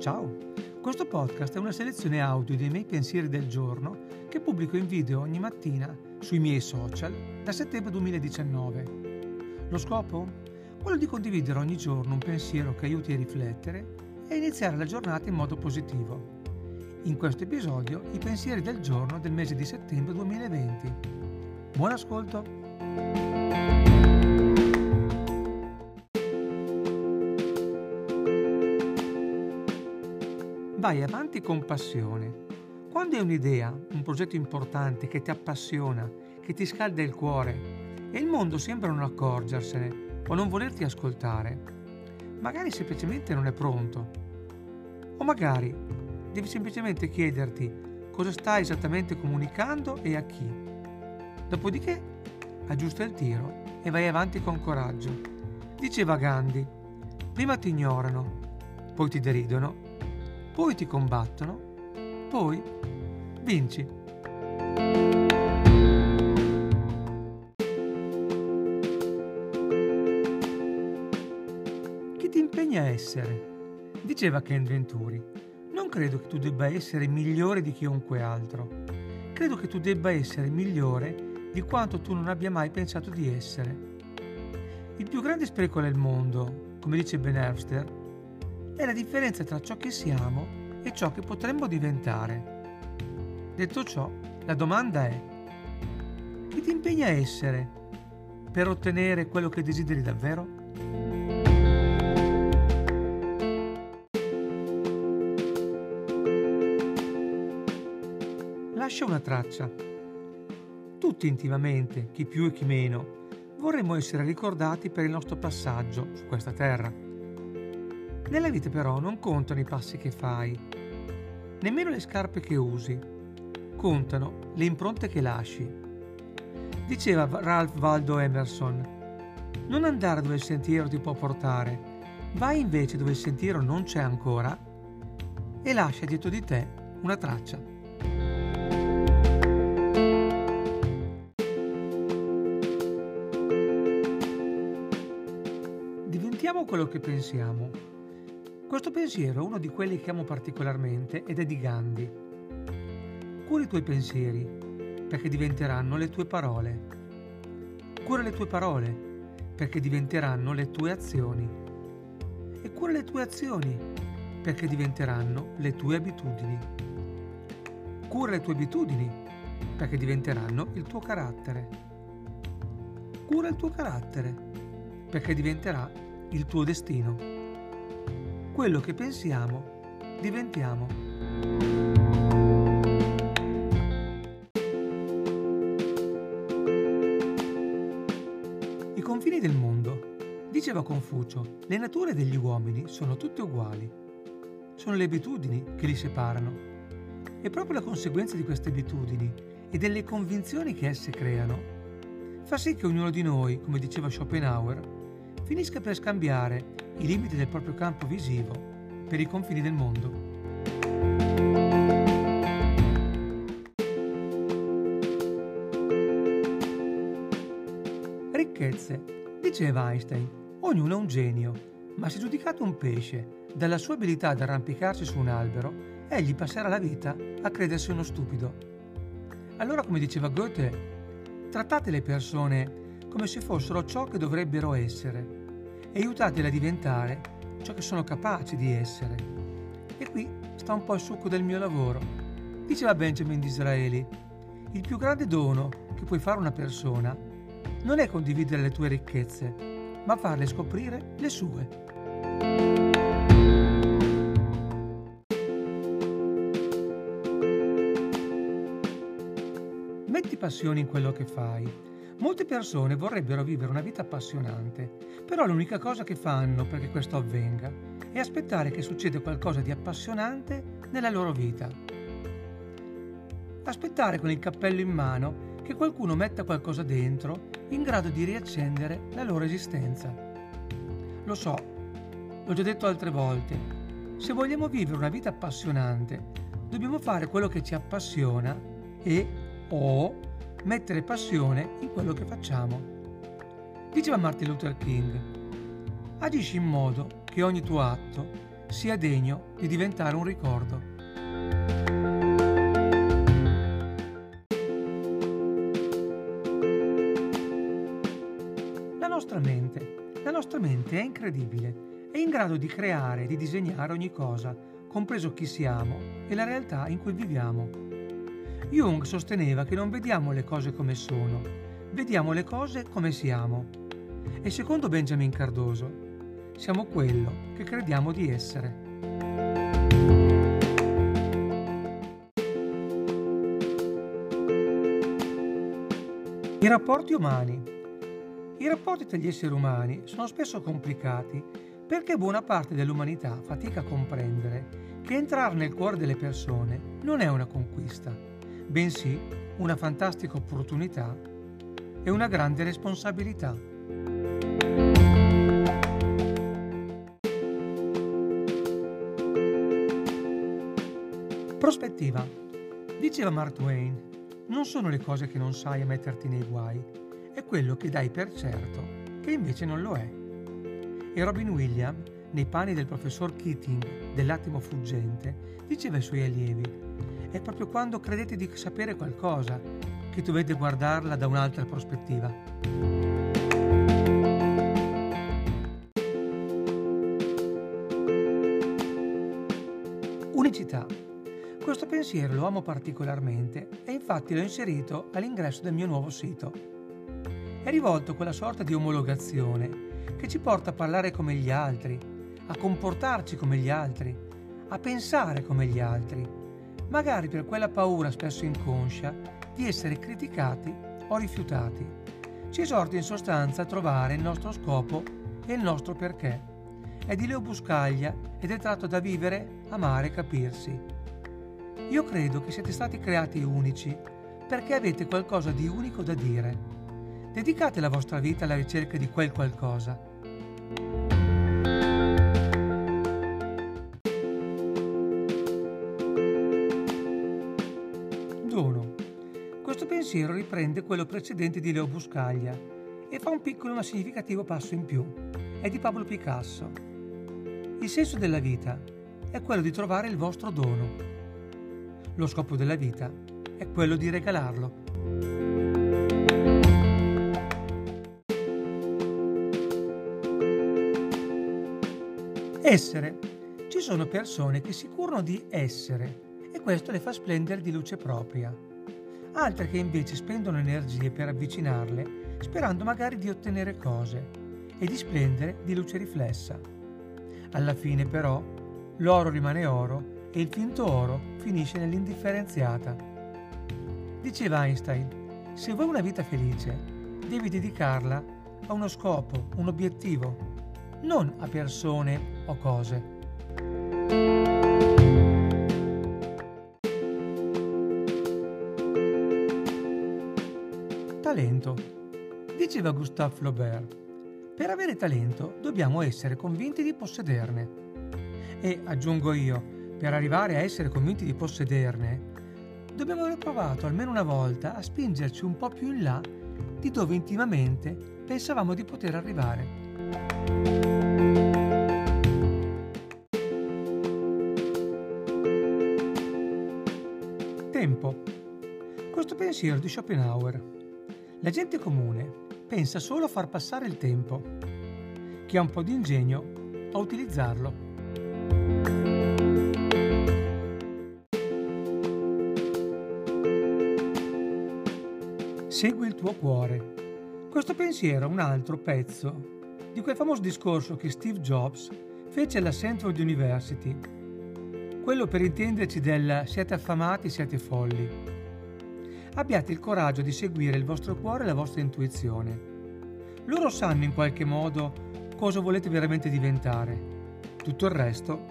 Ciao! Questo podcast è una selezione audio dei miei pensieri del giorno che pubblico in video ogni mattina sui miei social da settembre 2019. Lo scopo? Quello di condividere ogni giorno un pensiero che aiuti a riflettere e iniziare la giornata in modo positivo. In questo episodio i pensieri del giorno del mese di settembre 2020. Buon ascolto! Vai avanti con passione. Quando hai un'idea, un progetto importante che ti appassiona, che ti scalda il cuore e il mondo sembra non accorgersene o non volerti ascoltare, magari semplicemente non è pronto. O magari devi semplicemente chiederti cosa stai esattamente comunicando e a chi. Dopodiché aggiusta il tiro e vai avanti con coraggio. Diceva Gandhi, prima ti ignorano, poi ti deridono poi ti combattono, poi vinci. Chi ti impegna a essere? Diceva Ken Venturi. Non credo che tu debba essere migliore di chiunque altro. Credo che tu debba essere migliore di quanto tu non abbia mai pensato di essere. Il più grande spreco nel mondo, come dice Ben Herfster, è la differenza tra ciò che siamo e ciò che potremmo diventare. Detto ciò, la domanda è, chi ti impegna a essere per ottenere quello che desideri davvero? Lascia una traccia. Tutti intimamente, chi più e chi meno, vorremmo essere ricordati per il nostro passaggio su questa terra nella vita però non contano i passi che fai, nemmeno le scarpe che usi, contano le impronte che lasci. Diceva Ralph Waldo Emerson, non andare dove il sentiero ti può portare, vai invece dove il sentiero non c'è ancora e lascia dietro di te una traccia. Diventiamo quello che pensiamo questo pensiero è uno di quelli che amo particolarmente ed è di Gandhi. Cura i tuoi pensieri, perché diventeranno le tue parole. Cura le tue parole, perché diventeranno le tue azioni. E cura le tue azioni, perché diventeranno le tue abitudini. Cura le tue abitudini, perché diventeranno il tuo carattere. Cura il tuo carattere, perché diventerà il tuo destino quello che pensiamo diventiamo. I confini del mondo. Diceva Confucio, le nature degli uomini sono tutte uguali. Sono le abitudini che li separano. E proprio la conseguenza di queste abitudini e delle convinzioni che esse creano fa sì che ognuno di noi, come diceva Schopenhauer, finisca per scambiare i limiti del proprio campo visivo per i confini del mondo. Ricchezze. Diceva Einstein, ognuno è un genio, ma se giudicato un pesce dalla sua abilità ad arrampicarsi su un albero, egli passerà la vita a credersi uno stupido. Allora, come diceva Goethe, trattate le persone come se fossero ciò che dovrebbero essere e aiutateli a diventare ciò che sono capaci di essere. E qui sta un po' il succo del mio lavoro. Diceva Benjamin Disraeli, il più grande dono che puoi fare a una persona non è condividere le tue ricchezze, ma farle scoprire le sue. Metti passione in quello che fai Molte persone vorrebbero vivere una vita appassionante, però l'unica cosa che fanno perché questo avvenga è aspettare che succeda qualcosa di appassionante nella loro vita. Aspettare con il cappello in mano che qualcuno metta qualcosa dentro in grado di riaccendere la loro esistenza. Lo so, l'ho già detto altre volte, se vogliamo vivere una vita appassionante, dobbiamo fare quello che ci appassiona e o mettere passione in quello che facciamo. Diceva Martin Luther King, agisci in modo che ogni tuo atto sia degno di diventare un ricordo. La nostra mente, la nostra mente è incredibile, è in grado di creare e di disegnare ogni cosa, compreso chi siamo e la realtà in cui viviamo. Jung sosteneva che non vediamo le cose come sono, vediamo le cose come siamo. E secondo Benjamin Cardoso, siamo quello che crediamo di essere. I rapporti umani. I rapporti tra gli esseri umani sono spesso complicati perché buona parte dell'umanità fatica a comprendere che entrare nel cuore delle persone non è una conquista, bensì una fantastica opportunità e una grande responsabilità. Prospettiva. Diceva Mark Twain, non sono le cose che non sai a metterti nei guai, è quello che dai per certo, che invece non lo è. E Robin Williams, nei panni del professor Keating dell'attimo fuggente, diceva ai suoi allievi, è proprio quando credete di sapere qualcosa che dovete guardarla da un'altra prospettiva. Unicità. Questo pensiero lo amo particolarmente e infatti l'ho inserito all'ingresso del mio nuovo sito. È rivolto a quella sorta di omologazione che ci porta a parlare come gli altri, a comportarci come gli altri, a pensare come gli altri, magari per quella paura spesso inconscia di essere criticati o rifiutati. Ci esorta in sostanza a trovare il nostro scopo e il nostro perché. È di Leo Buscaglia ed è tratto da vivere, amare e capirsi. Io credo che siete stati creati unici perché avete qualcosa di unico da dire. Dedicate la vostra vita alla ricerca di quel qualcosa. Questo pensiero riprende quello precedente di Leo Buscaglia e fa un piccolo ma significativo passo in più. È di Pablo Picasso. Il senso della vita è quello di trovare il vostro dono lo scopo della vita è quello di regalarlo. Essere. Ci sono persone che si curano di essere e questo le fa splendere di luce propria. Altre che invece spendono energie per avvicinarle, sperando magari di ottenere cose e di splendere di luce riflessa. Alla fine però l'oro rimane oro e il finto oro finisce nell'indifferenziata. Diceva Einstein, se vuoi una vita felice, devi dedicarla a uno scopo, un obiettivo, non a persone o cose. Talento. Diceva Gustave Flaubert, per avere talento dobbiamo essere convinti di possederne. E, aggiungo io, per arrivare a essere convinti di possederne, dobbiamo aver provato almeno una volta a spingerci un po' più in là di dove intimamente pensavamo di poter arrivare. Tempo. Questo pensiero di Schopenhauer. La gente comune pensa solo a far passare il tempo. Chi ha un po' di ingegno a utilizzarlo. Segui il tuo cuore. Questo pensiero è un altro pezzo di quel famoso discorso che Steve Jobs fece alla Central University, quello per intenderci del siete affamati, siete folli. Abbiate il coraggio di seguire il vostro cuore e la vostra intuizione. Loro sanno in qualche modo cosa volete veramente diventare. Tutto il resto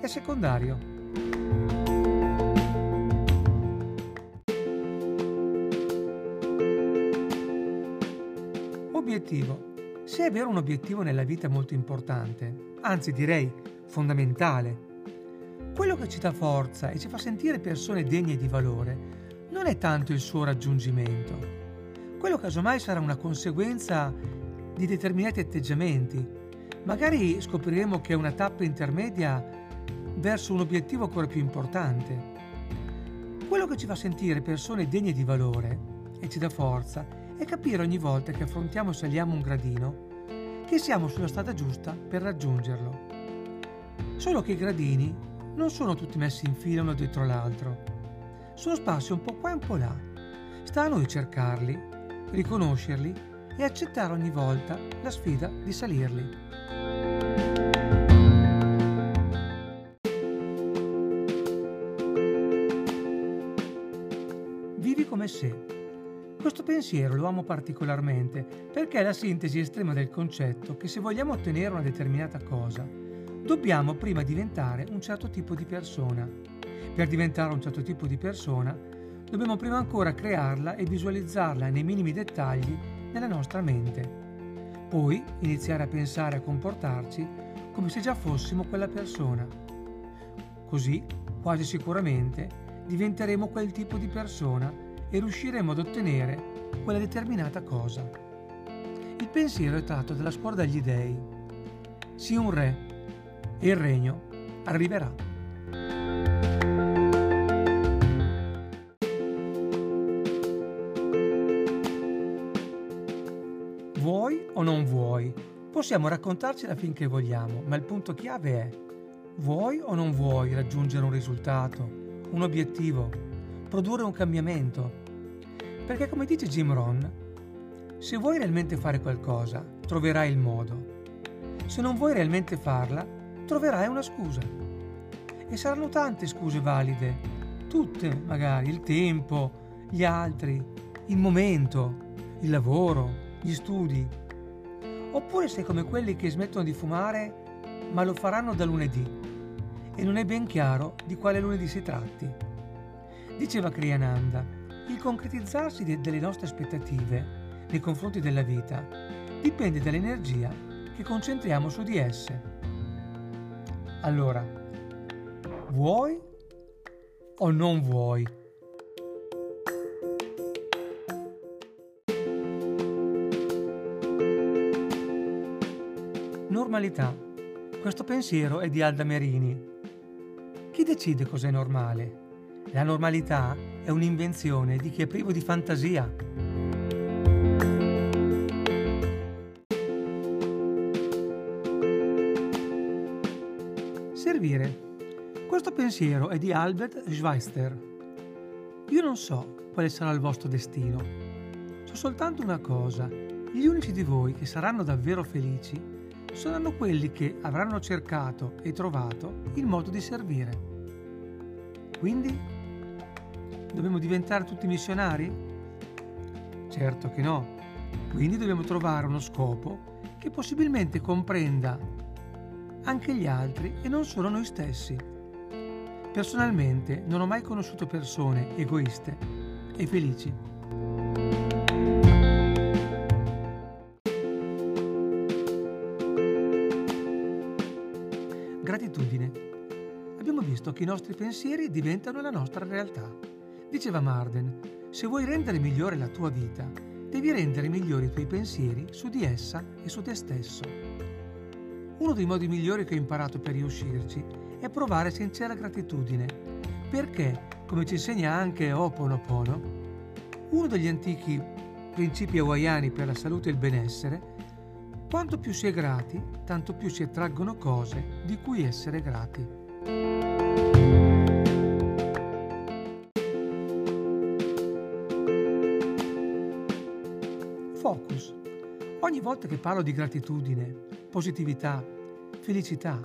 è secondario. Obiettivo. Se avere un obiettivo nella vita è molto importante, anzi direi fondamentale, quello che ci dà forza e ci fa sentire persone degne di valore non è tanto il suo raggiungimento. Quello casomai sarà una conseguenza di determinati atteggiamenti, Magari scopriremo che è una tappa intermedia verso un obiettivo ancora più importante. Quello che ci fa sentire persone degne di valore e ci dà forza è capire ogni volta che affrontiamo e saliamo un gradino che siamo sulla strada giusta per raggiungerlo. Solo che i gradini non sono tutti messi in fila uno dietro l'altro. Sono sparsi un po' qua e un po' là. Sta a noi cercarli, riconoscerli e accettare ogni volta la sfida di salirli. Vivi come se. Questo pensiero lo amo particolarmente perché è la sintesi estrema del concetto che se vogliamo ottenere una determinata cosa, dobbiamo prima diventare un certo tipo di persona. Per diventare un certo tipo di persona, dobbiamo prima ancora crearla e visualizzarla nei minimi dettagli nella nostra mente. Poi iniziare a pensare e a comportarci come se già fossimo quella persona. Così, quasi sicuramente, diventeremo quel tipo di persona e riusciremo ad ottenere quella determinata cosa. Il pensiero è tratto dalla scuola degli dei. Sii un re e il regno arriverà. Possiamo raccontarcela finché vogliamo, ma il punto chiave è vuoi o non vuoi raggiungere un risultato, un obiettivo, produrre un cambiamento? Perché come dice Jim Rohn, se vuoi realmente fare qualcosa, troverai il modo. Se non vuoi realmente farla, troverai una scusa. E saranno tante scuse valide, tutte magari, il tempo, gli altri, il momento, il lavoro, gli studi. Oppure sei come quelli che smettono di fumare ma lo faranno da lunedì e non è ben chiaro di quale lunedì si tratti. Diceva Kriyananda, il concretizzarsi delle nostre aspettative nei confronti della vita dipende dall'energia che concentriamo su di esse. Allora, vuoi o non vuoi? Normalità. Questo pensiero è di Alda Merini. Chi decide cos'è normale? La normalità è un'invenzione di chi è privo di fantasia. Servire. Questo pensiero è di Albert Schweitzer. Io non so quale sarà il vostro destino. So soltanto una cosa. Gli unici di voi che saranno davvero felici saranno quelli che avranno cercato e trovato il modo di servire. Quindi Dobbiamo diventare tutti missionari? Certo che no. Quindi dobbiamo trovare uno scopo che possibilmente comprenda anche gli altri e non solo noi stessi. Personalmente non ho mai conosciuto persone egoiste e felici. Abbiamo visto che i nostri pensieri diventano la nostra realtà. Diceva Marden, se vuoi rendere migliore la tua vita, devi rendere migliori i tuoi pensieri su di essa e su te stesso. Uno dei modi migliori che ho imparato per riuscirci è provare sincera gratitudine, perché, come ci insegna anche Oponopono, uno degli antichi principi hawaiani per la salute e il benessere, quanto più si è grati, tanto più si attraggono cose di cui essere grati. Focus. Ogni volta che parlo di gratitudine, positività, felicità,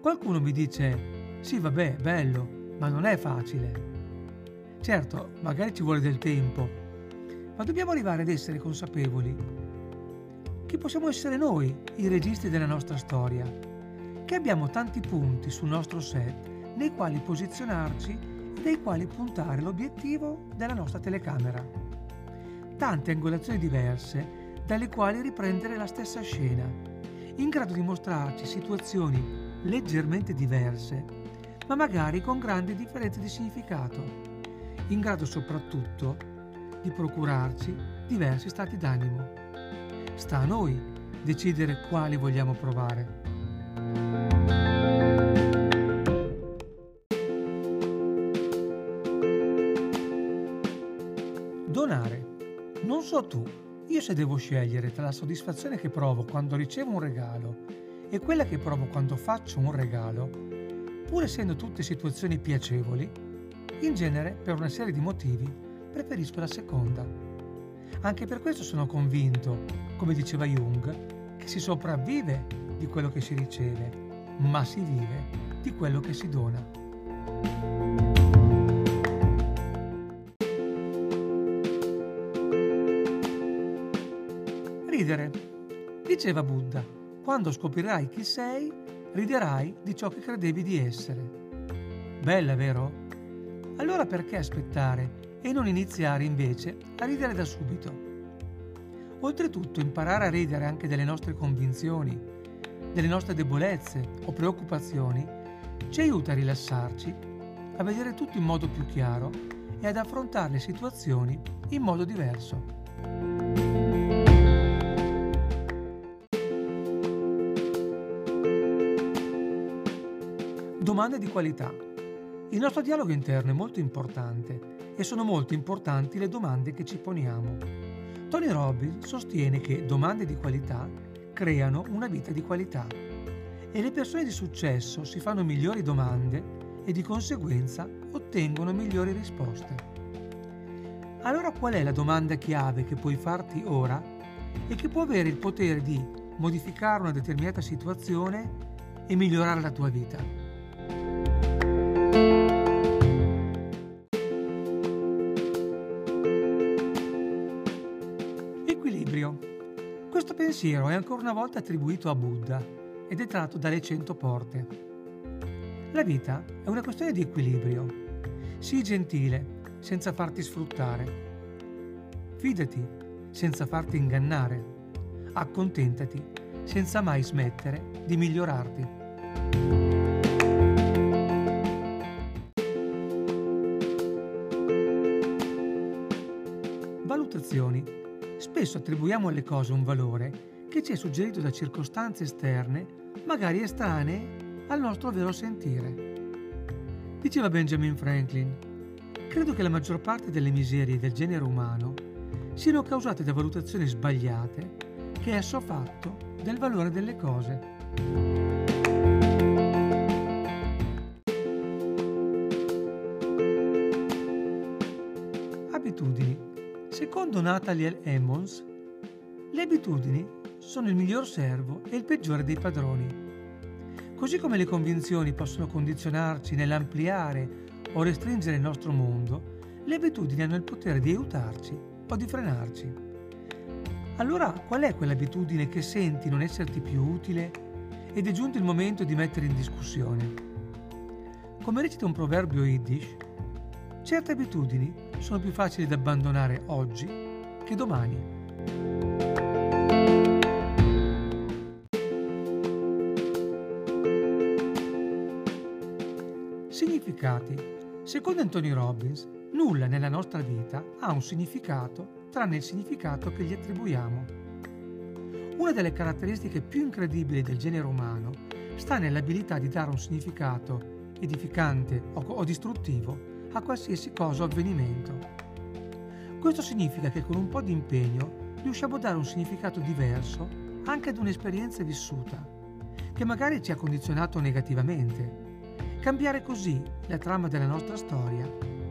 qualcuno mi dice sì vabbè, bello, ma non è facile. Certo, magari ci vuole del tempo, ma dobbiamo arrivare ad essere consapevoli che possiamo essere noi i registi della nostra storia, che abbiamo tanti punti sul nostro set nei quali posizionarci e dai quali puntare l'obiettivo della nostra telecamera tante angolazioni diverse dalle quali riprendere la stessa scena, in grado di mostrarci situazioni leggermente diverse, ma magari con grandi differenze di significato, in grado soprattutto di procurarci diversi stati d'animo. Sta a noi decidere quali vogliamo provare. So tu, io se devo scegliere tra la soddisfazione che provo quando ricevo un regalo e quella che provo quando faccio un regalo, pur essendo tutte situazioni piacevoli, in genere per una serie di motivi preferisco la seconda. Anche per questo sono convinto, come diceva Jung, che si sopravvive di quello che si riceve, ma si vive di quello che si dona. Ridere. Diceva Buddha, quando scoprirai chi sei, riderai di ciò che credevi di essere. Bella, vero? Allora perché aspettare e non iniziare invece a ridere da subito? Oltretutto imparare a ridere anche delle nostre convinzioni, delle nostre debolezze o preoccupazioni ci aiuta a rilassarci, a vedere tutto in modo più chiaro e ad affrontare le situazioni in modo diverso. Domande di qualità. Il nostro dialogo interno è molto importante e sono molto importanti le domande che ci poniamo. Tony Robbins sostiene che domande di qualità creano una vita di qualità e le persone di successo si fanno migliori domande e di conseguenza ottengono migliori risposte. Allora qual è la domanda chiave che puoi farti ora e che può avere il potere di modificare una determinata situazione e migliorare la tua vita? Equilibrio. Questo pensiero è ancora una volta attribuito a Buddha ed è tratto dalle cento porte. La vita è una questione di equilibrio. Sii gentile senza farti sfruttare. Fidati senza farti ingannare. Accontentati senza mai smettere di migliorarti. Valutazioni. Spesso attribuiamo alle cose un valore che ci è suggerito da circostanze esterne, magari estranee al nostro vero sentire. Diceva Benjamin Franklin, credo che la maggior parte delle miserie del genere umano siano causate da valutazioni sbagliate che esso ha fatto del valore delle cose. Abitudini. Secondo Nathaniel Emmons, le abitudini sono il miglior servo e il peggiore dei padroni. Così come le convinzioni possono condizionarci nell'ampliare o restringere il nostro mondo, le abitudini hanno il potere di aiutarci o di frenarci. Allora qual è quell'abitudine che senti non esserti più utile ed è giunto il momento di mettere in discussione? Come recita un proverbio yiddish, certe abitudini sono più facili da abbandonare oggi che domani. Significati. Secondo Anthony Robbins, nulla nella nostra vita ha un significato tranne il significato che gli attribuiamo. Una delle caratteristiche più incredibili del genere umano sta nell'abilità di dare un significato edificante o, distruttivo a qualsiasi cosa o avvenimento. Questo significa che con un po' di impegno riusciamo a dare un significato diverso anche ad un'esperienza vissuta, che magari ci ha condizionato negativamente. Cambiare così la trama della nostra storia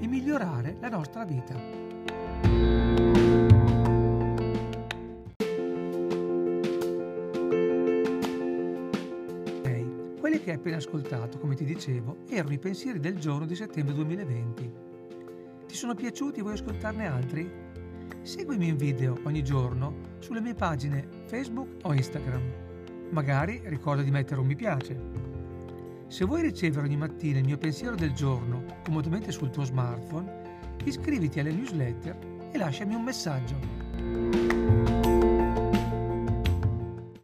e migliorare la nostra vita. Che hai appena ascoltato, come ti dicevo, erano i pensieri del giorno di settembre 2020. Ti sono piaciuti e vuoi ascoltarne altri? Seguimi in video ogni giorno sulle mie pagine Facebook o Instagram. Magari ricorda di mettere un mi piace. Se vuoi ricevere ogni mattina il mio pensiero del giorno comodamente sul tuo smartphone, iscriviti alle newsletter e lasciami un messaggio.